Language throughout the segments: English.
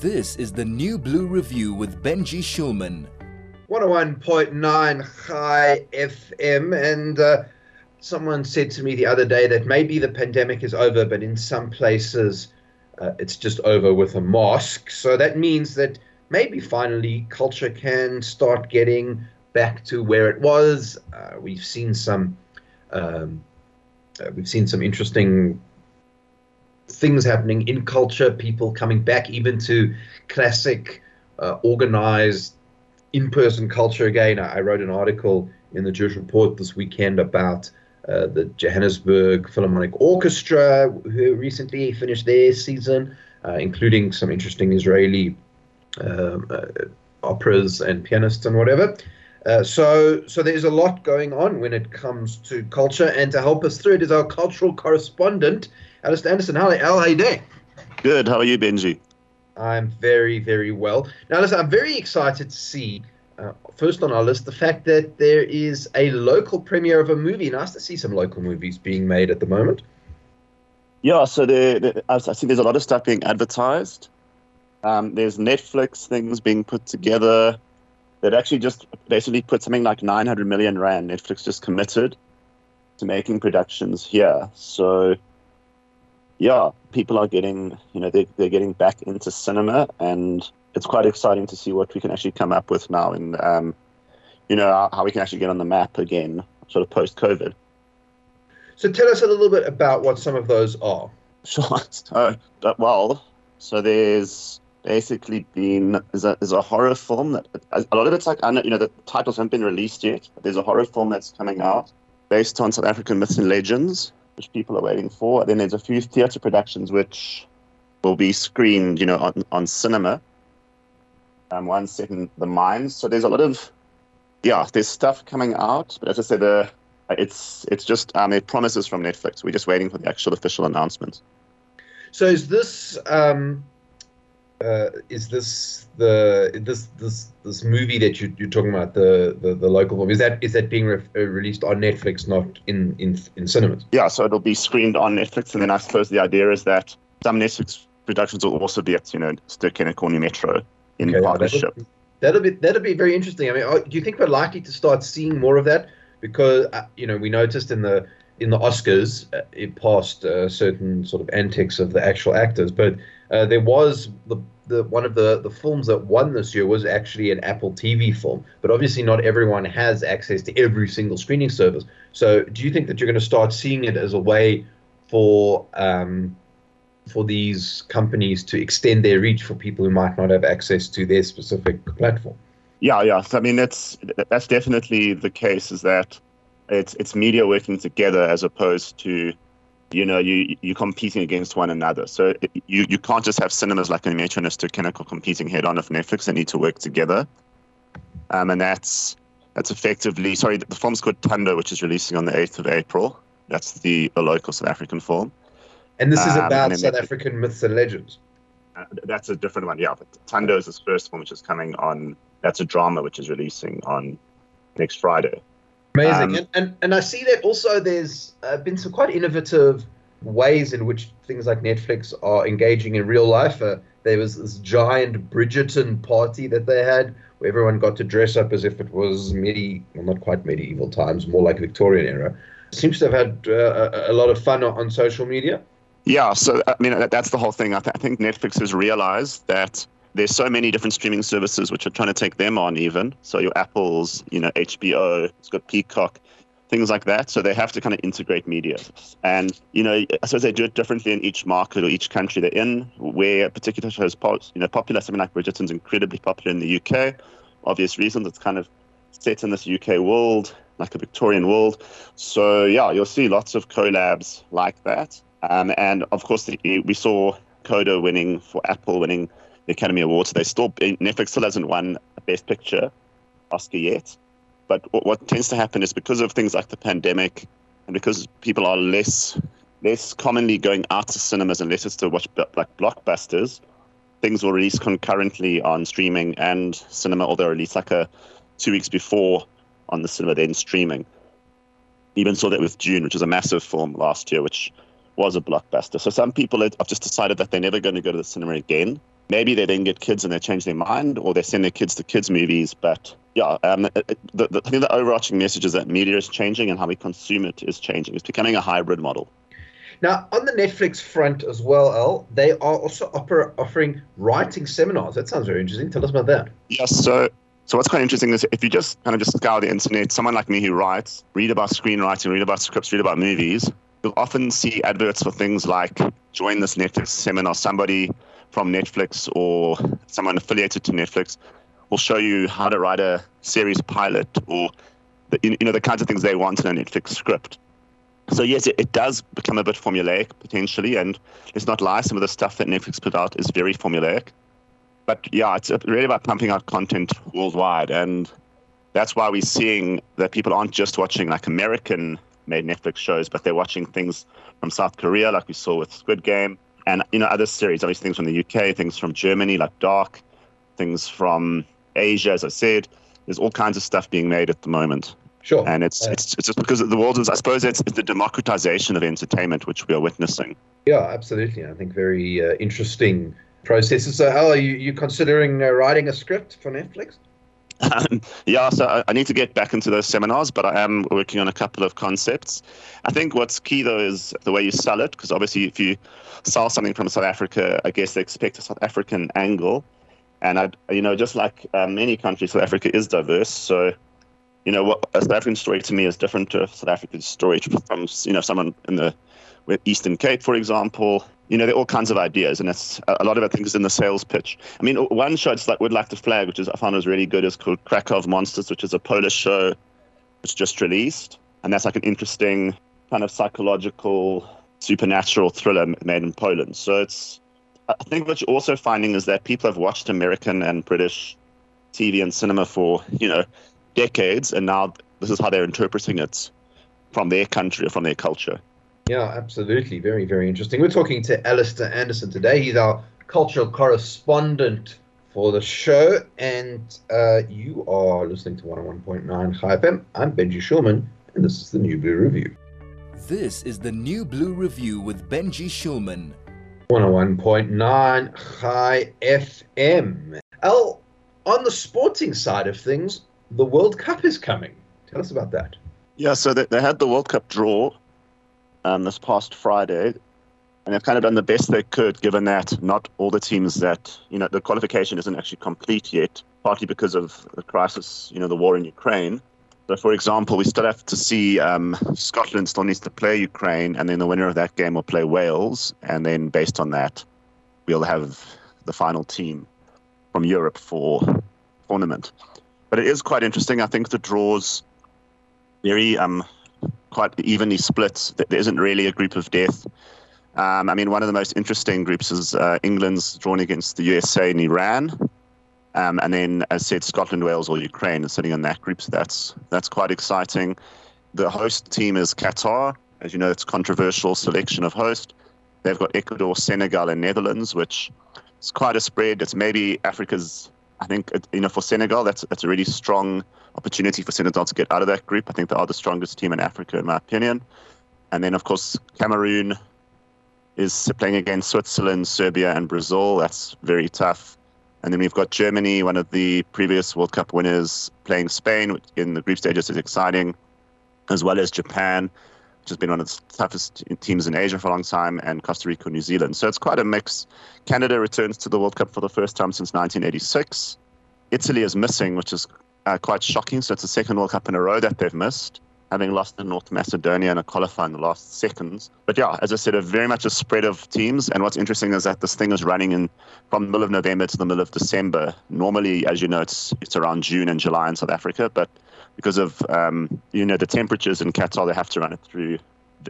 This is the New Blue Review with Benji Shulman. 101.9 Chai FM. And uh, someone said to me the other day that maybe the pandemic is over, but in some places uh, it's just over with a mask. So that means that maybe finally culture can start getting back to where it was. Uh, we've seen some. Um, uh, we've seen some interesting things happening in culture, people coming back even to classic uh, organized in person culture again. I, wrote an article in the Jewish Report this weekend about uh, the Johannesburg Philharmonic Orchestra, who recently finished their season, uh, including some interesting Israeli um, uh, operas and pianists and whatever. Uh, so, so there's a lot going on when it comes to culture, and to help us through it is our cultural correspondent, Alistair Anderson. Hi, Al, how you doing? Good. How are you, Benji? I'm very, very well. Now, listen, I'm very excited to see, uh, first on our list, the fact that there is a local premiere of a movie. Nice to see some local movies being made at the moment. Yeah, so there, there I think there's a lot of stuff being advertised. Um, there's Netflix things being put together. That actually just basically put something like 900 million rand. Netflix just committed to making productions here. So yeah, people are getting, you know, they're, they're getting back into cinema, and it's quite exciting to see what we can actually come up with now, and um, you know, how we can actually get on the map again, sort of post COVID. So tell us a little bit about what some of those are. Sure. Uh, well, so there's basically been there's a, there's a horror film that a lot of it's like I know you know the titles haven't been released yet. But there's a horror film that's coming out based on South African myths and legends which people are waiting for. And Then there's a few theatre productions which will be screened, you know, on, on cinema. Um, one set in the mines. So there's a lot of, yeah, there's stuff coming out. But as I said, uh, it's it's just um, it promises from Netflix. We're just waiting for the actual official announcement. So is this um, uh, is this the this this this movie that you, you're talking about the, the, the local film is that is that being re- uh, released on Netflix not in, in in cinemas? Yeah so it'll be screened on Netflix and then I suppose the idea is that some Netflix productions will also be at you know Ster-Kinekor Corny Metro in okay, partnership. that'll, be that'll be very interesting. I mean do you think we're likely to start seeing more of that? Because uh, you know we noticed in the in the Oscars uh, it passed uh, certain sort of antics of the actual actors but uh, there was the, the one of the, the films that won this year was actually an Apple TV film, but obviously not everyone has access to every single screening service. So, do you think that you're going to start seeing it as a way for um, for these companies to extend their reach for people who might not have access to their specific platform? Yeah, yeah. I mean, that's that's definitely the case. Is that it's it's media working together as opposed to you know, you you're competing against one another. So you you can't just have cinemas like Metro and Ster-Kinekor competing head on with Netflix. They need to work together. Um, and that's that's effectively sorry. The film's called Thando, which is releasing on the eighth of April. That's the, the local South African film. And this is um, about South African myths and legends. Uh, that's a different one, yeah. But Thando is his first one, which is coming on. That's a drama which is releasing on next Friday. Amazing. Um, and, and, and I see that also there's uh, been some quite innovative ways in which things like Netflix are engaging in real life. Uh, there was this giant Bridgerton party that they had where everyone got to dress up as if it was medieval, well, not quite medieval times, more like Victorian era. Seems to have had uh, a, a, lot of fun on social media. Yeah, so I mean that's the whole thing. I, th- I think Netflix has realized that there's so many different streaming services which are trying to take them on even. So your Apple's, you know, HBO, it's got Peacock, things like that. So they have to kind of integrate media. And, you know, I suppose they do it differently in each market or each country they're in, where a particular show is you know, popular. Something like Bridgerton's incredibly popular in the UK. Obvious reasons. It's kind of set in this UK world, like a Victorian world. So, yeah, you'll see lots of collabs like that. Um, and, of course, the, we saw Coda winning for Apple, winning the Academy Awards. They still Netflix still hasn't won a Best Picture Oscar yet. But what, what tends to happen is because of things like the pandemic, and because people are less less commonly going out to cinemas and less to watch like blockbusters, things will release concurrently on streaming and cinema, or they'll release like a two weeks before on the cinema, then streaming. Even saw that with Dune, which was a massive film last year, which was a blockbuster. So some people have just decided that they're never going to go to the cinema again maybe they then get kids and they change their mind, or they send their kids to kids movies. But yeah, um, the, the, I think the overarching message is that media is changing and how we consume it is changing. It's becoming a hybrid model. Now, on the Netflix front as well, Al, they are also offer, offering writing seminars. That sounds very interesting. Tell us about that. Yes. So, so what's quite interesting is if you just kind of just scour the internet, someone like me who writes, read about screenwriting, read about scripts, read about movies, you'll often see adverts for things like join this Netflix seminar. Somebody from Netflix or someone affiliated to Netflix will show you how to write a series pilot or the, you know the kinds of things they want in a Netflix script. So yes, it, it does become a bit formulaic potentially, and let's not lie, some of the stuff that Netflix put out is very formulaic. But yeah, it's really about pumping out content worldwide, and that's why we're seeing that people aren't just watching like American made Netflix shows, but they're watching things from South Korea, like we saw with Squid Game, and you know other series, obviously things from the UK, things from Germany, like Dark, things from Asia, as I said. There's all kinds of stuff being made at the moment. Sure. And it's, uh, it's, it's just because the world is, I suppose, it's, it's, the democratization of entertainment which we are witnessing. Yeah, absolutely. I think very uh, interesting processes. So, how are you, you considering uh, writing a script for Netflix? Um, yeah, so I, I, need to get back into those seminars, but I am working on a couple of concepts. I think what's key though is the way you sell it, because obviously, if you sell something from South Africa, I guess they expect a South African angle. And I, you know, just like uh, many countries, South Africa is diverse. So, you know, what a South African story to me is different to a South African story from, you know, someone in the Eastern Cape, for example. You know, there are all kinds of ideas, and it's a lot of it, I think, is in the sales pitch. I mean, one show that would like to flag, which is I found was really good, is called Krakow Monsters, which is a Polish show which just released, and that's like an interesting kind of psychological, supernatural thriller made in Poland. So it's I think what you're also finding is that people have watched American and British TV and cinema for, you know, decades, and now this is how they're interpreting it from their country or from their culture. Yeah, absolutely. Very, very interesting. We're talking to Alistair Anderson today. He's our cultural correspondent for the show, and uh, you are listening to 101.9 Chai FM. I'm Benji Shulman, and this is the New Blue Review. This is the New Blue Review with Benji Shulman. 101.9 Chai FM. Al, on the sporting side of things, the World Cup is coming. Tell us about that. Yeah, so they, they had the World Cup draw um, this past Friday, and they've kind of done the best they could, given that not all the teams that, you know, the qualification isn't actually complete yet, partly because of the crisis, you know, the war in Ukraine. So, for example, we still have to see um, Scotland still needs to play Ukraine, and then the winner of that game will play Wales, and then based on that, we'll have the final team from Europe for tournament. But it is quite interesting. I think the draws very um, quite evenly split. There isn't really a group of death. Um, I mean, one of the most interesting groups is uh, England's drawn against the USA and Iran. Um, and then, as said, Scotland, Wales, or Ukraine is sitting in that group. So that's that's quite exciting. The host team is Qatar. As you know, it's controversial selection of host. They've got Ecuador, Senegal, and Netherlands, which is quite a spread. It's maybe Africa's. I think you know for Senegal, that's that's a really strong opportunity for Senegal to get out of that group. I think they are the strongest team in Africa, in my opinion. And then, of course, Cameroon is playing against Switzerland, Serbia, and Brazil. That's very tough. And then we've got Germany, one of the previous World Cup winners, playing Spain in the group stages is exciting, as well as Japan, has been one of the toughest teams in Asia for a long time, and Costa Rica, New Zealand. So it's quite a mix. Canada returns to the World Cup for the first time since 1986. Italy is missing, which is uh, quite shocking. So it's the second World Cup in a row that they've missed having lost to North Macedonia in a qualifying the last seconds. But yeah, as I said, a very much a spread of teams. And what's interesting is that this thing is running in from the middle of November to the middle of December. Normally, as you know, it's it's around June and July in South Africa, but because of um, you know the temperatures in Qatar, they have to run it through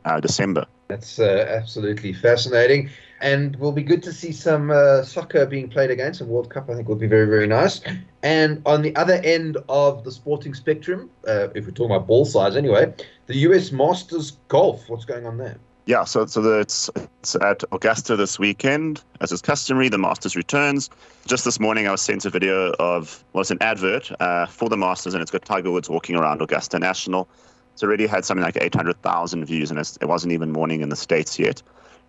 uh, December. That's uh, absolutely fascinating and will be good to see some uh, soccer being played again. Some World Cup, I think, will be very, very nice. And on the other end of the sporting spectrum, uh, if we're talking about ball size anyway, the US Masters Golf. What's going on there? Yeah, so so the, it's it's at Augusta this weekend, as is customary. The Masters returns. Just this morning, I was sent a video of well, it's an advert uh, for the Masters, and it's got Tiger Woods walking around Augusta National. It's already had something like 800,000 views, and it wasn't even morning in the states yet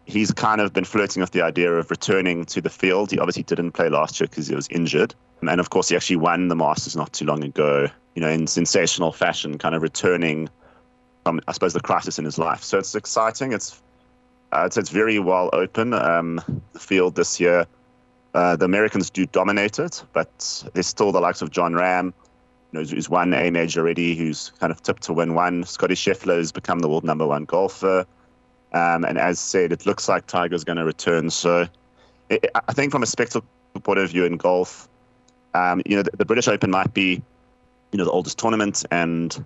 he's kind of been flirting with the idea of returning to the field. He obviously didn't play last year because he was injured. And of course, he actually won the Masters not too long ago, you know, in sensational fashion, kind of returning from, I suppose, the crisis in his life. So it's exciting. It's uh, it's, it's very well open, um, the field this year. Uh, the Americans do dominate it, but there's still the likes of Jon Rahm, you know, who's, won a major already, who's kind of tipped to win one. Scottie Scheffler has become the world number one golfer. Um, and as said, it looks like Tiger's going to return. So it, I think from a spectacle point of view in golf, um, you know, the, the, British Open might be, you know, the oldest tournament and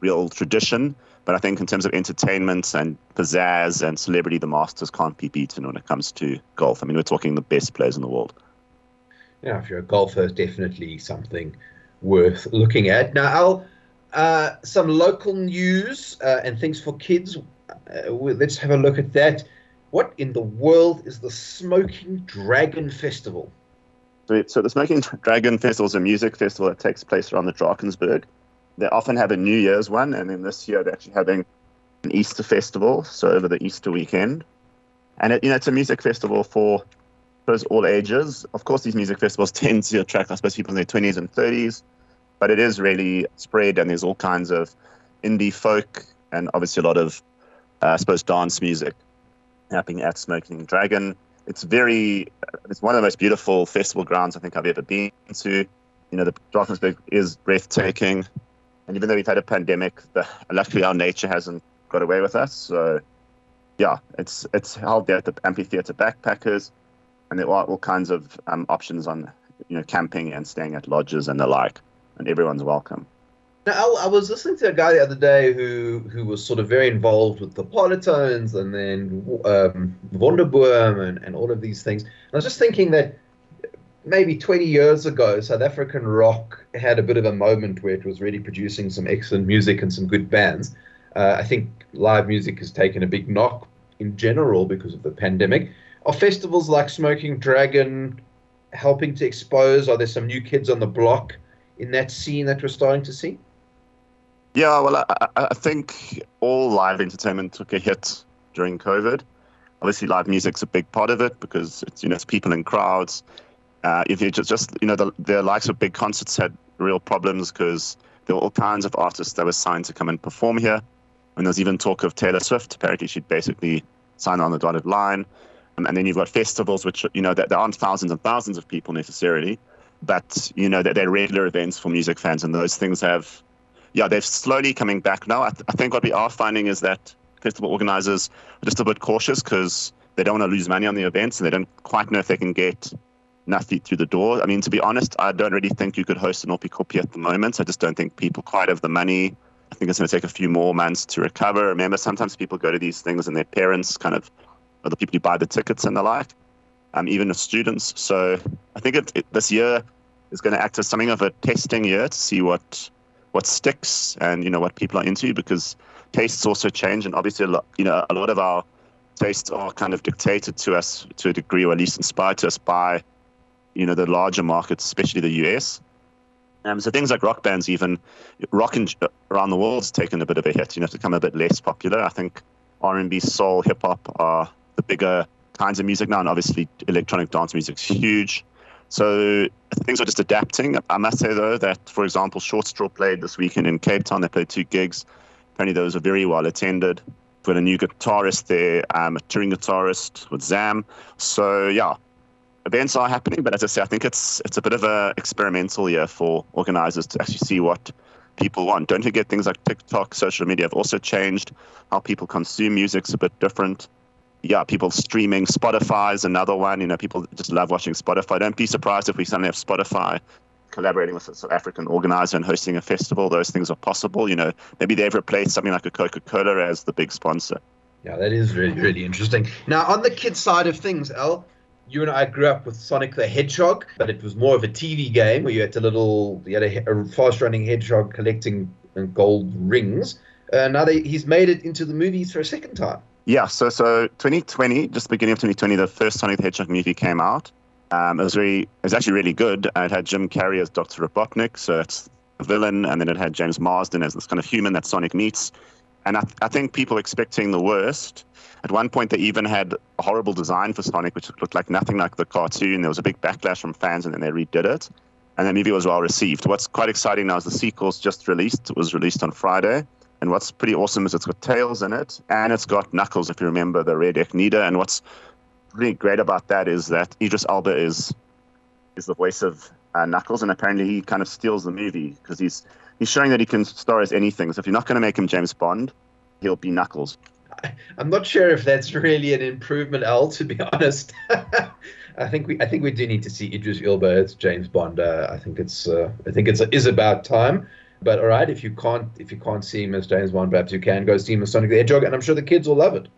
real tradition. But I think in terms of entertainment and pizzazz and celebrity, the Masters can't be beaten when it comes to golf. I mean, we're talking the best players in the world. Yeah, if you're a golfer, it's definitely something worth looking at. Now, uh, some local news uh, and things for kids. Uh, let's have a look at that. What in the world is the Smoking Dragon Festival? So, the Smoking Dragon Festival is a music festival that takes place around the Drakensberg. They often have a New Year's one, and then this year they're actually having an Easter festival, so over the Easter weekend. And it, you know, it's a music festival for those all ages. Of course, these music festivals tend to attract, I suppose, people in their 20s and 30s, but it is really spread, and there's all kinds of indie folk and obviously a lot of uh, I suppose, dance music happening at Smoking Dragon. It's very, it's one of the most beautiful festival grounds I think I've ever been to. You know, the Drakensberg is breathtaking. And even though we've had a pandemic, the, luckily our nature hasn't got away with us. So, yeah, it's it's held there at the amphitheater backpackers, and there are all kinds of um, options on, you know, camping and staying at lodges and the like, and everyone's welcome. Now, I, was listening to a guy the other day who who was sort of very involved with the Parlotones and then um, Wonderboom and, and all of these things. And I was just thinking that maybe 20 years ago, South African rock had a bit of a moment where it was really producing some excellent music and some good bands. Uh, I think live music has taken a big knock in general because of the pandemic. Are festivals like Smoking Dragon helping to expose? Are there some new kids on the block in that scene that we're starting to see? Yeah, well, I, I think all live entertainment took a hit during COVID. Obviously, live music's a big part of it because it's you know it's people in crowds. Uh, if you just, just you know the, the likes of big concerts had real problems because there were all kinds of artists that were signed to come and perform here. And there's even talk of Taylor Swift. Apparently, she'd basically sign on the dotted line. Um, and then you've got festivals, which you know there aren't thousands and thousands of people necessarily, but you know they're, they're regular events for music fans, and those things have yeah, they're slowly coming back now. I, th- I think what we are finding is that festival organizers are just a bit cautious because they don't want to lose money on the events and they don't quite know if they can get feet through the door. I mean, to be honest, I don't really think you could host an Oppikoppi at the moment. I just don't think people quite have the money. I think it's going to take a few more months to recover. Remember, sometimes people go to these things and their parents kind of are the people who buy the tickets and the like, um, even the students. So I think it, it, this year is going to act as something of a testing year to see what what sticks and you know what people are into because tastes also change and obviously a lot you know a lot of our tastes are kind of dictated to us to a degree or at least inspired to us by you know the larger markets especially the US um, so things like rock bands even rock in, around the world has taken a bit of a hit you know to become a bit less popular I think R&B soul hip hop are the bigger kinds of music now and obviously electronic dance music is huge so things are just adapting. I must say, though, that, for example, Short Straw played this weekend in Cape Town. They played two gigs. Apparently, those were very well attended. We've got a new guitarist there, um, a touring guitarist with Zam. So, yeah, events are happening. But as I say, I think it's it's a bit of a experimental year for organizers to actually see what people want. Don't forget things like TikTok, social media have also changed. How people consume music. music's a bit different yeah, people streaming. Spotify is another one. You know, people just love watching Spotify. Don't be surprised if we suddenly have Spotify collaborating with a South African organizer and hosting a festival. Those things are possible. You know, maybe they've replaced something like a Coca Cola as the big sponsor. Yeah, that is really, really interesting. Now, on the kids' side of things, Al, you and I grew up with Sonic the Hedgehog, but it was more of a TV game where you had a little, you had a, a fast-running hedgehog collecting gold rings. Uh, now he's made it into the movies for a second time. Yeah, so so 2020, just beginning of 2020, the first Sonic the Hedgehog movie came out. Um, it was really, it was actually really good. It had Jim Carrey as Dr. Robotnik, so it's a villain, and then it had James Marsden as this kind of human that Sonic meets. and I, th- I think people expecting the worst. At one point, they even had a horrible design for Sonic, which looked like nothing like the cartoon. There was a big backlash from fans, and then they redid it. And the movie was well received. What's quite exciting now is the sequel's just released. It was released on Friday. And what's pretty awesome is it's got Tails in it, and it's got Knuckles, if you remember the Red Echidna. And what's really great about that is that Idris Elba is is the voice of uh, Knuckles, and apparently he kind of steals the movie because he's he's showing that he can star as anything. So if you're not going to make him James Bond, he'll be Knuckles. I'm not sure if that's really an improvement, Al. To be honest, I think we I think we do need to see Idris Elba as James Bond. Uh, I think it's uh, I think it's is about time. But all right, if you can't if you can't see as James Bond, perhaps you can go see as Sonic the Hedgehog, and I'm sure the kids will love it.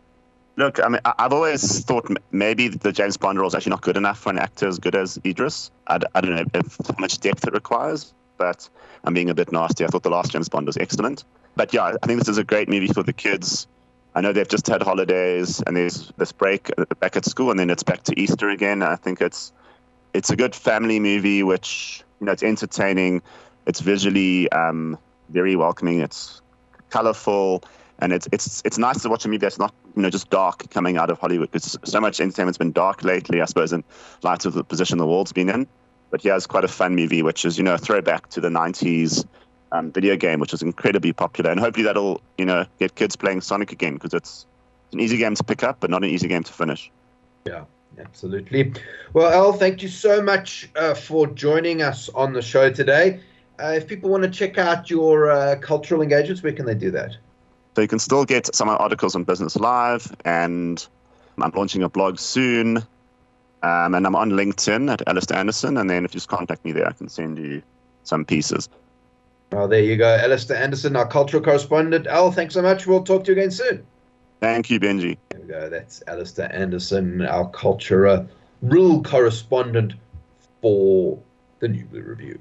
Look, I mean, I've always thought maybe the James Bond role is actually not good enough for an actor as good as Idris. I, I don't know if, how much depth it requires, but I'm being a bit nasty. I thought the last James Bond was excellent. But yeah, I think this is a great movie for the kids. I know they've just had holidays and there's this break uh, back at school, and then it's back to Easter again. I think it's it's a good family movie, which you know it's entertaining, it's visually um, very welcoming, it's colorful and it's it's it's nice to watch a movie that's not you know just dark coming out of Hollywood because so much entertainment's been dark lately, I suppose, in light of the position the world's been in. But yeah, it's quite a fun movie, which is you know a throwback to the '90s um, video game, which was incredibly popular, and hopefully that'll you know get kids playing Sonic again because it's an easy game to pick up, but not an easy game to finish. Yeah. Absolutely. Well, Al, thank you so much uh, for joining us on the show today. Uh, if people want to check out your uh, cultural engagements, where can they do that? So you can still get some articles on Business Live, and I'm launching a blog soon. Um, and I'm on LinkedIn at Alistair Anderson, and then if you just contact me there, I can send you some pieces. Well, there you go, Alistair Anderson, our cultural correspondent. Al, thanks so much. We'll talk to you again soon. Thank you, Benji. There we go. That's Alistair Anderson, our cultural rule correspondent for the New Review.